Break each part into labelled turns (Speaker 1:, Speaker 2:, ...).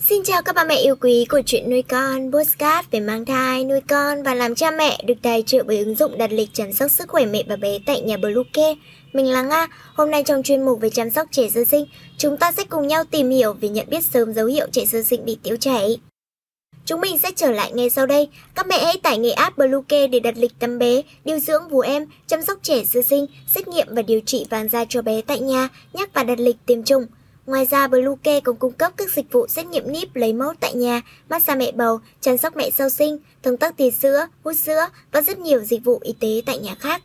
Speaker 1: Xin chào các bà mẹ yêu quý của chuyện nuôi con, postcard về mang thai, nuôi con và làm cha mẹ được tài trợ bởi ứng dụng đặt lịch chăm sóc sức khỏe mẹ và bé tại nhà Bluecare. Mình là Nga, hôm nay trong chuyên mục về chăm sóc trẻ sơ sinh, chúng ta sẽ cùng nhau tìm hiểu về nhận biết sớm dấu hiệu trẻ sơ sinh bị tiêu chảy. Chúng mình sẽ trở lại ngay sau đây. Các mẹ hãy tải ngay app Bluecare để đặt lịch tắm bé, điều dưỡng vú em, chăm sóc trẻ sơ sinh, xét nghiệm và điều trị vàng da cho bé tại nhà, nhắc và đặt lịch tiêm chủng. Ngoài ra, Bluecare còn cung cấp các dịch vụ xét nghiệm níp lấy mẫu tại nhà, massage mẹ bầu, chăm sóc mẹ sau sinh, thông tắc tiền sữa, hút sữa và rất nhiều dịch vụ y tế tại nhà khác.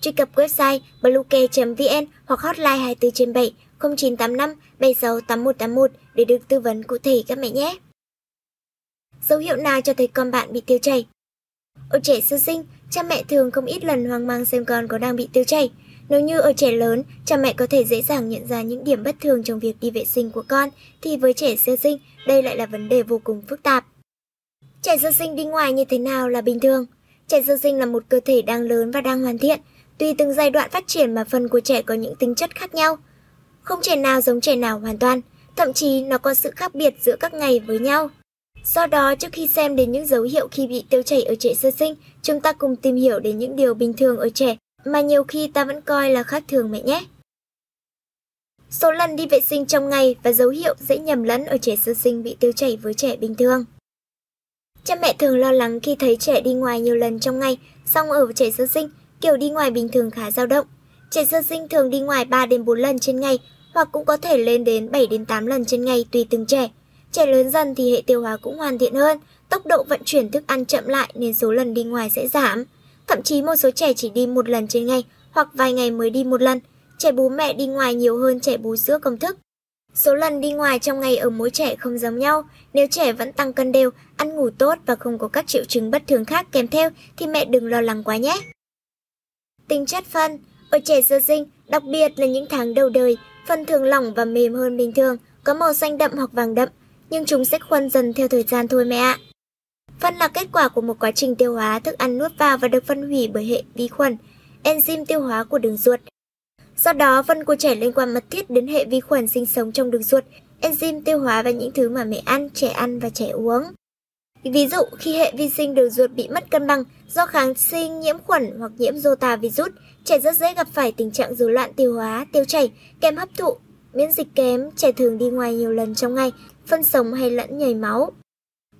Speaker 1: Truy cập website bluecare.vn hoặc hotline 24 trên 7 0985 76 8181 để được tư vấn cụ thể các mẹ nhé. Dấu hiệu nào cho thấy con bạn bị tiêu chảy? Ở trẻ sơ sinh, cha mẹ thường không ít lần hoang mang xem con có đang bị tiêu chảy. Nếu như ở trẻ lớn, cha mẹ có thể dễ dàng nhận ra những điểm bất thường trong việc đi vệ sinh của con, thì với trẻ sơ sinh, đây lại là vấn đề vô cùng phức tạp. Trẻ sơ sinh đi ngoài như thế nào là bình thường? Trẻ sơ sinh là một cơ thể đang lớn và đang hoàn thiện. Tùy từng giai đoạn phát triển mà phần của trẻ có những tính chất khác nhau. Không trẻ nào giống trẻ nào hoàn toàn, thậm chí nó có sự khác biệt giữa các ngày với nhau. Do đó, trước khi xem đến những dấu hiệu khi bị tiêu chảy ở trẻ sơ sinh, chúng ta cùng tìm hiểu đến những điều bình thường ở trẻ mà nhiều khi ta vẫn coi là khác thường mẹ nhé. Số lần đi vệ sinh trong ngày và dấu hiệu dễ nhầm lẫn ở trẻ sơ sinh bị tiêu chảy với trẻ bình thường. Cha mẹ thường lo lắng khi thấy trẻ đi ngoài nhiều lần trong ngày, song ở trẻ sơ sinh, kiểu đi ngoài bình thường khá dao động. Trẻ sơ sinh thường đi ngoài 3 đến 4 lần trên ngày hoặc cũng có thể lên đến 7 đến 8 lần trên ngày tùy từng trẻ. Trẻ lớn dần thì hệ tiêu hóa cũng hoàn thiện hơn, tốc độ vận chuyển thức ăn chậm lại nên số lần đi ngoài sẽ giảm. Thậm chí một số trẻ chỉ đi một lần trên ngày hoặc vài ngày mới đi một lần. Trẻ bú mẹ đi ngoài nhiều hơn trẻ bú sữa công thức. Số lần đi ngoài trong ngày ở mỗi trẻ không giống nhau. Nếu trẻ vẫn tăng cân đều, ăn ngủ tốt và không có các triệu chứng bất thường khác kèm theo thì mẹ đừng lo lắng quá nhé. Tính chất phân Ở trẻ sơ sinh, đặc biệt là những tháng đầu đời, phân thường lỏng và mềm hơn bình thường, có màu xanh đậm hoặc vàng đậm, nhưng chúng sẽ khuân dần theo thời gian thôi mẹ ạ. Phân là kết quả của một quá trình tiêu hóa thức ăn nuốt vào và được phân hủy bởi hệ vi khuẩn, enzyme tiêu hóa của đường ruột. Do đó, phân của trẻ liên quan mật thiết đến hệ vi khuẩn sinh sống trong đường ruột, enzyme tiêu hóa và những thứ mà mẹ ăn, trẻ ăn và trẻ uống. Ví dụ, khi hệ vi sinh đường ruột bị mất cân bằng do kháng sinh, nhiễm khuẩn hoặc nhiễm rota virus, trẻ rất dễ gặp phải tình trạng rối loạn tiêu hóa, tiêu chảy, kém hấp thụ, miễn dịch kém, trẻ thường đi ngoài nhiều lần trong ngày, phân sống hay lẫn nhảy máu.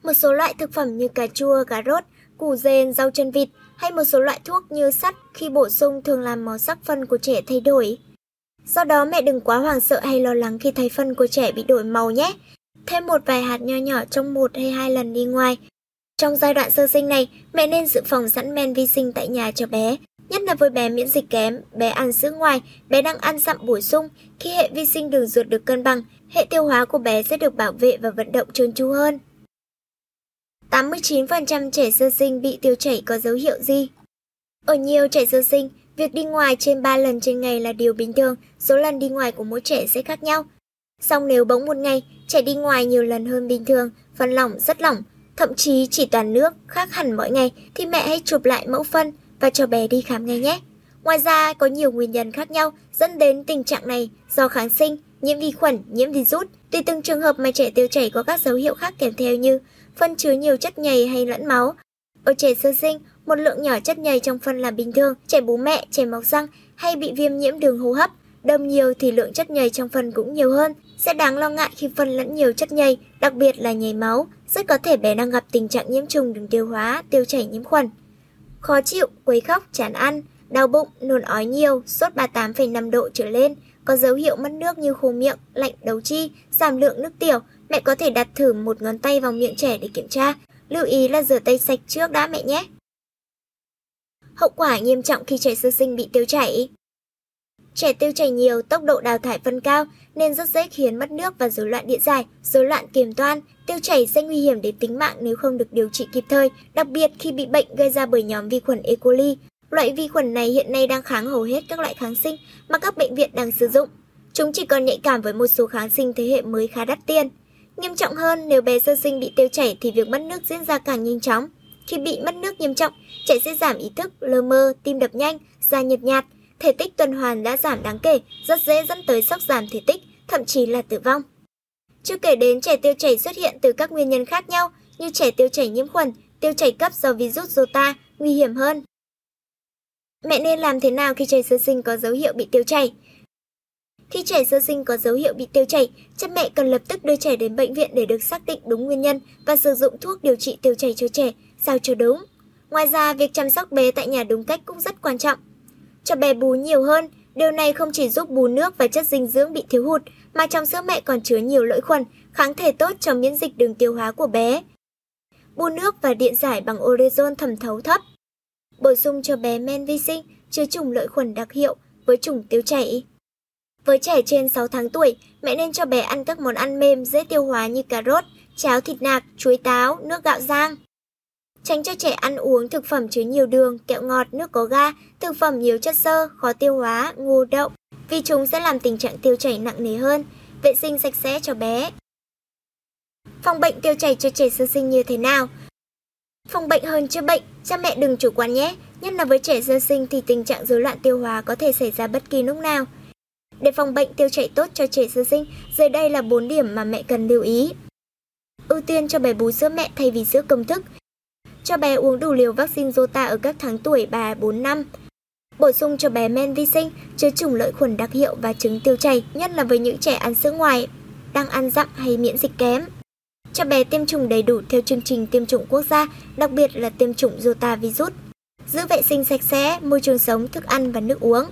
Speaker 1: Một số loại thực phẩm như cà chua, cà rốt, củ dền, rau chân vịt hay một số loại thuốc như sắt khi bổ sung thường làm màu sắc phân của trẻ thay đổi. Do đó mẹ đừng quá hoảng sợ hay lo lắng khi thấy phân của trẻ bị đổi màu nhé. Thêm một vài hạt nho nhỏ trong một hay hai lần đi ngoài. Trong giai đoạn sơ sinh này, mẹ nên dự phòng sẵn men vi sinh tại nhà cho bé, nhất là với bé miễn dịch kém, bé ăn sữa ngoài, bé đang ăn dặm bổ sung. Khi hệ vi sinh đường ruột được cân bằng, hệ tiêu hóa của bé sẽ được bảo vệ và vận động trơn tru hơn. 89% trẻ sơ sinh bị tiêu chảy có dấu hiệu gì? Ở nhiều trẻ sơ sinh, việc đi ngoài trên 3 lần trên ngày là điều bình thường, số lần đi ngoài của mỗi trẻ sẽ khác nhau. Song nếu bỗng một ngày, trẻ đi ngoài nhiều lần hơn bình thường, phân lỏng rất lỏng, thậm chí chỉ toàn nước, khác hẳn mỗi ngày, thì mẹ hãy chụp lại mẫu phân và cho bé đi khám ngay nhé. Ngoài ra, có nhiều nguyên nhân khác nhau dẫn đến tình trạng này do kháng sinh, nhiễm vi khuẩn, nhiễm virus. Tùy từng trường hợp mà trẻ tiêu chảy có các dấu hiệu khác kèm theo như phân chứa nhiều chất nhầy hay lẫn máu. Ở trẻ sơ sinh, một lượng nhỏ chất nhầy trong phân là bình thường, trẻ bú mẹ, trẻ mọc răng hay bị viêm nhiễm đường hô hấp. Đâm nhiều thì lượng chất nhầy trong phân cũng nhiều hơn. Sẽ đáng lo ngại khi phân lẫn nhiều chất nhầy, đặc biệt là nhầy máu. Rất có thể bé đang gặp tình trạng nhiễm trùng đường tiêu hóa, tiêu chảy nhiễm khuẩn. Khó chịu, quấy khóc, chán ăn, đau bụng, nôn ói nhiều, sốt 38,5 độ trở lên, có dấu hiệu mất nước như khô miệng, lạnh đầu chi, giảm lượng nước tiểu, mẹ có thể đặt thử một ngón tay vào miệng trẻ để kiểm tra. Lưu ý là rửa tay sạch trước đã mẹ nhé. Hậu quả nghiêm trọng khi trẻ sơ sinh bị tiêu chảy. Trẻ tiêu chảy nhiều, tốc độ đào thải phân cao nên rất dễ khiến mất nước và rối loạn điện giải, rối loạn kiềm toan. Tiêu chảy sẽ nguy hiểm đến tính mạng nếu không được điều trị kịp thời, đặc biệt khi bị bệnh gây ra bởi nhóm vi khuẩn E. coli. Loại vi khuẩn này hiện nay đang kháng hầu hết các loại kháng sinh mà các bệnh viện đang sử dụng. Chúng chỉ còn nhạy cảm với một số kháng sinh thế hệ mới khá đắt tiền. Nghiêm trọng hơn, nếu bé sơ sinh bị tiêu chảy thì việc mất nước diễn ra càng nhanh chóng. Khi bị mất nước nghiêm trọng, trẻ sẽ giảm ý thức, lơ mơ, tim đập nhanh, da nhợt nhạt, thể tích tuần hoàn đã giảm đáng kể, rất dễ dẫn tới sốc giảm thể tích, thậm chí là tử vong. Chưa kể đến trẻ tiêu chảy xuất hiện từ các nguyên nhân khác nhau như trẻ tiêu chảy nhiễm khuẩn, tiêu chảy cấp do virus rota, nguy hiểm hơn. Mẹ nên làm thế nào khi trẻ sơ sinh có dấu hiệu bị tiêu chảy? Khi trẻ sơ sinh có dấu hiệu bị tiêu chảy, cha mẹ cần lập tức đưa trẻ đến bệnh viện để được xác định đúng nguyên nhân và sử dụng thuốc điều trị tiêu chảy cho trẻ sao cho đúng. Ngoài ra, việc chăm sóc bé tại nhà đúng cách cũng rất quan trọng. Cho bé bú nhiều hơn, điều này không chỉ giúp bù nước và chất dinh dưỡng bị thiếu hụt, mà trong sữa mẹ còn chứa nhiều lợi khuẩn, kháng thể tốt cho miễn dịch đường tiêu hóa của bé. Bù nước và điện giải bằng orezon thẩm thấu thấp. Bổ sung cho bé men vi sinh chứa chủng lợi khuẩn đặc hiệu với chủng tiêu chảy. Với trẻ trên 6 tháng tuổi, mẹ nên cho bé ăn các món ăn mềm dễ tiêu hóa như cà rốt, cháo thịt nạc, chuối táo, nước gạo rang. Tránh cho trẻ ăn uống thực phẩm chứa nhiều đường, kẹo ngọt, nước có ga, thực phẩm nhiều chất xơ, khó tiêu hóa, ngô đậu, vì chúng sẽ làm tình trạng tiêu chảy nặng nề hơn. Vệ sinh sạch sẽ cho bé. Phòng bệnh tiêu chảy cho trẻ sơ sinh như thế nào? Phòng bệnh hơn chữa bệnh, cha mẹ đừng chủ quan nhé, nhất là với trẻ sơ sinh thì tình trạng rối loạn tiêu hóa có thể xảy ra bất kỳ lúc nào. Để phòng bệnh tiêu chảy tốt cho trẻ sơ sinh, dưới đây là 4 điểm mà mẹ cần lưu ý. Ưu tiên cho bé bú sữa mẹ thay vì sữa công thức. Cho bé uống đủ liều vaccine Rota ở các tháng tuổi 3-4 năm. Bổ sung cho bé men vi sinh, chứa chủng lợi khuẩn đặc hiệu và trứng tiêu chảy, nhất là với những trẻ ăn sữa ngoài, đang ăn dặm hay miễn dịch kém. Cho bé tiêm chủng đầy đủ theo chương trình tiêm chủng quốc gia, đặc biệt là tiêm chủng Rota virus. Giữ vệ sinh sạch sẽ, môi trường sống, thức ăn và nước uống.